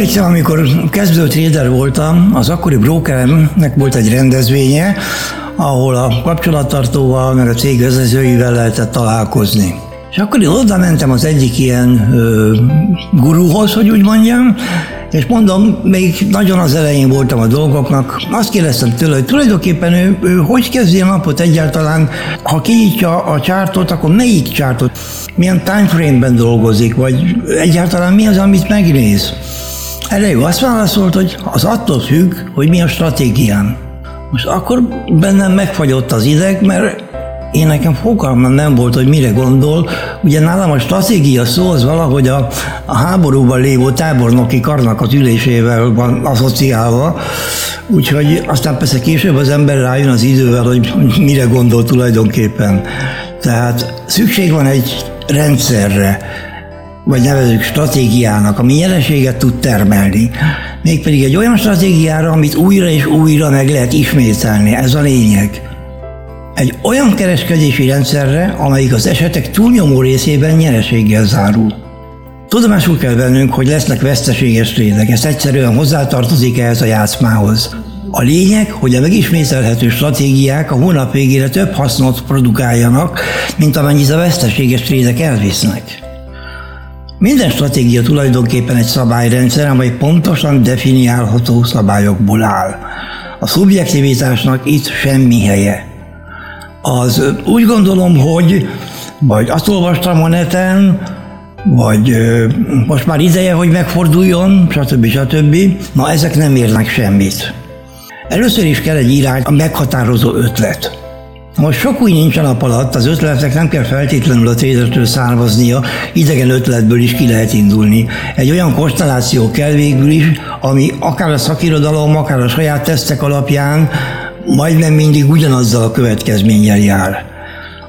Emlékszem, amikor kezdő trader voltam, az akkori brokeremnek volt egy rendezvénye, ahol a kapcsolattartóval, meg a cég vezetőivel lehetett találkozni. És akkor én oda mentem az egyik ilyen ö, guruhoz, hogy úgy mondjam, és mondom, még nagyon az elején voltam a dolgoknak, azt kérdeztem tőle, hogy tulajdonképpen ő, ő hogy kezdi a napot egyáltalán, ha kinyitja a csártot, akkor melyik csártot, milyen timeframe-ben dolgozik, vagy egyáltalán mi az, amit megnéz. Erre ő azt válaszolt, hogy az attól függ, hogy mi a stratégiám. Most akkor bennem megfagyott az ideg, mert én nekem fogalmam nem volt, hogy mire gondol. Ugye nálam a stratégia szó az valahogy a, a háborúban lévő tábornoki karnak az ülésével van asszociálva, úgyhogy aztán persze később az ember rájön az idővel, hogy mire gondol tulajdonképpen. Tehát szükség van egy rendszerre, vagy nevezük stratégiának, ami jelenséget tud termelni. Mégpedig egy olyan stratégiára, amit újra és újra meg lehet ismételni. Ez a lényeg. Egy olyan kereskedési rendszerre, amelyik az esetek túlnyomó részében nyereséggel zárul. Tudomásul kell vennünk, hogy lesznek veszteséges trédek, ez egyszerűen hozzátartozik ehhez a játszmához. A lényeg, hogy a megismételhető stratégiák a hónap végére több hasznot produkáljanak, mint amennyit a veszteséges trédek elvisznek. Minden stratégia tulajdonképpen egy szabályrendszer, amely pontosan definiálható szabályokból áll. A szubjektivitásnak itt semmi helye. Az úgy gondolom, hogy vagy azt olvastam a neten, vagy most már ideje, hogy megforduljon, stb. stb. Na, ezek nem érnek semmit. Először is kell egy irány, a meghatározó ötlet. Most sok új nincs a nap alatt, az ötletek nem kell feltétlenül a trédertől származnia, idegen ötletből is ki lehet indulni. Egy olyan konstelláció kell végül is, ami akár a szakirodalom, akár a saját tesztek alapján majdnem mindig ugyanazzal a következménnyel jár.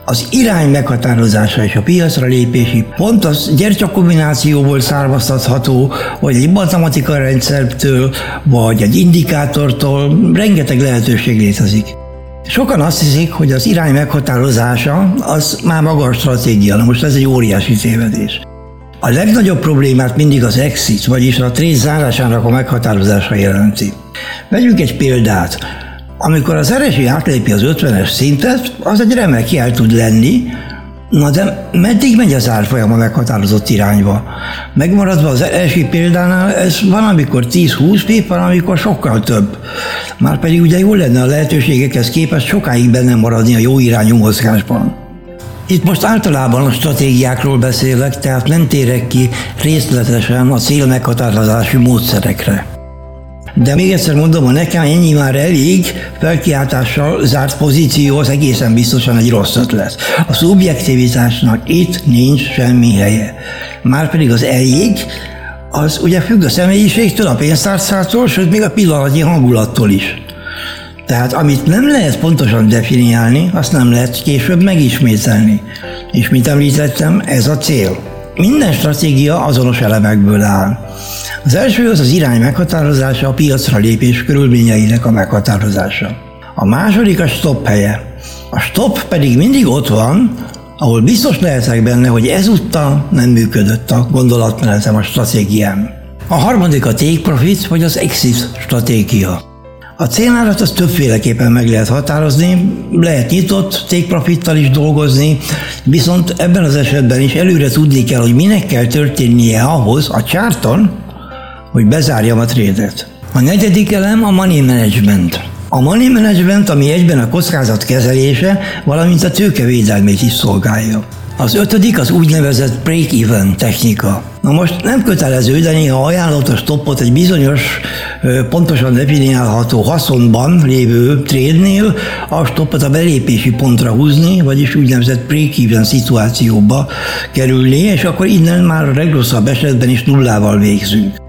Az irány meghatározása és a piacra lépési pont az gyertyakombinációból származtatható, vagy egy matematika rendszertől, vagy egy indikátortól, rengeteg lehetőség létezik. Sokan azt hiszik, hogy az irány meghatározása az már maga a stratégia, na most ez egy óriási tévedés. A legnagyobb problémát mindig az exit, vagyis a trade zárásának a meghatározása jelenti. Vegyünk egy példát. Amikor az RSI átlépi az 50-es szintet, az egy remek jel tud lenni, Na de meddig megy az árfolyam a meghatározott irányba? Megmaradva az első példánál, ez van, amikor 10-20 pip, van, amikor sokkal több. Már pedig ugye jó lenne a lehetőségekhez képest sokáig benne maradni a jó irányú mozgásban. Itt most általában a stratégiákról beszélek, tehát nem térek ki részletesen a cél meghatározási módszerekre. De még egyszer mondom, hogy nekem ennyi már elég, felkiáltással zárt pozíció az egészen biztosan egy rossz ötlet. A szubjektivitásnak itt nincs semmi helye. Márpedig az elég, az ugye függ a személyiségtől, a pénztárcától, sőt még a pillanatnyi hangulattól is. Tehát amit nem lehet pontosan definiálni, azt nem lehet később megismételni. És mint említettem, ez a cél. Minden stratégia azonos elemekből áll. Az első az az irány meghatározása, a piacra lépés körülményeinek a meghatározása. A második a stop helye. A stop pedig mindig ott van, ahol biztos lehetek benne, hogy ezúttal nem működött a gondolatmenetem, a stratégiám. A harmadik a take profit, vagy az exit stratégia. A célárat az többféleképpen meg lehet határozni, lehet nyitott take profittal is dolgozni, viszont ebben az esetben is előre tudni kell, hogy minek kell történnie ahhoz a csárton, hogy bezárjam a trédet. A negyedik elem a money management. A money management, ami egyben a kockázat kezelése, valamint a tőkevédelmét is szolgálja. Az ötödik az úgynevezett break-even technika. Na most nem kötelező, de néha ajánlott a stoppot egy bizonyos, pontosan definiálható haszonban lévő trédnél a stoppot a belépési pontra húzni, vagyis úgynevezett break-even szituációba kerülni, és akkor innen már a legrosszabb esetben is nullával végzünk.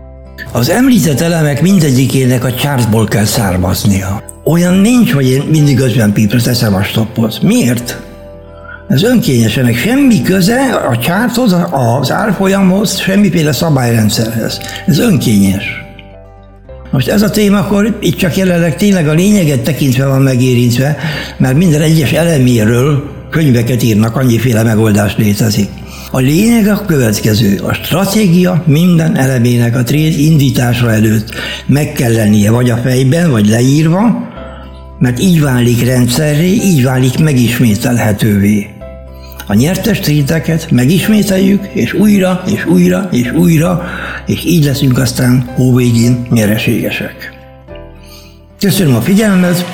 Az említett elemek mindegyikének a chartból kell származnia. Olyan nincs, hogy én mindig 50 pipre teszem a stoppot. Miért? Ez önkényesen, meg semmi köze a csárthoz, az árfolyamhoz, semmiféle szabályrendszerhez. Ez önkényes. Most ez a téma akkor itt csak jelenleg tényleg a lényeget tekintve van megérintve, mert minden egyes eleméről könyveket írnak, annyiféle megoldás létezik. A lényeg a következő. A stratégia minden elemének a trade indítása előtt meg kell lennie vagy a fejben, vagy leírva, mert így válik rendszerré, így válik megismételhetővé. A nyertes tréteket megismételjük, és újra, és újra, és újra, és így leszünk aztán hóvégén nyereségesek. Köszönöm a figyelmet,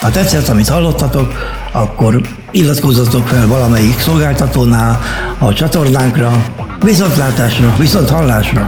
ha tetszett, amit hallottatok, akkor iratkozzatok fel valamelyik szolgáltatónál a csatornánkra. Viszontlátásra, viszont hallásra!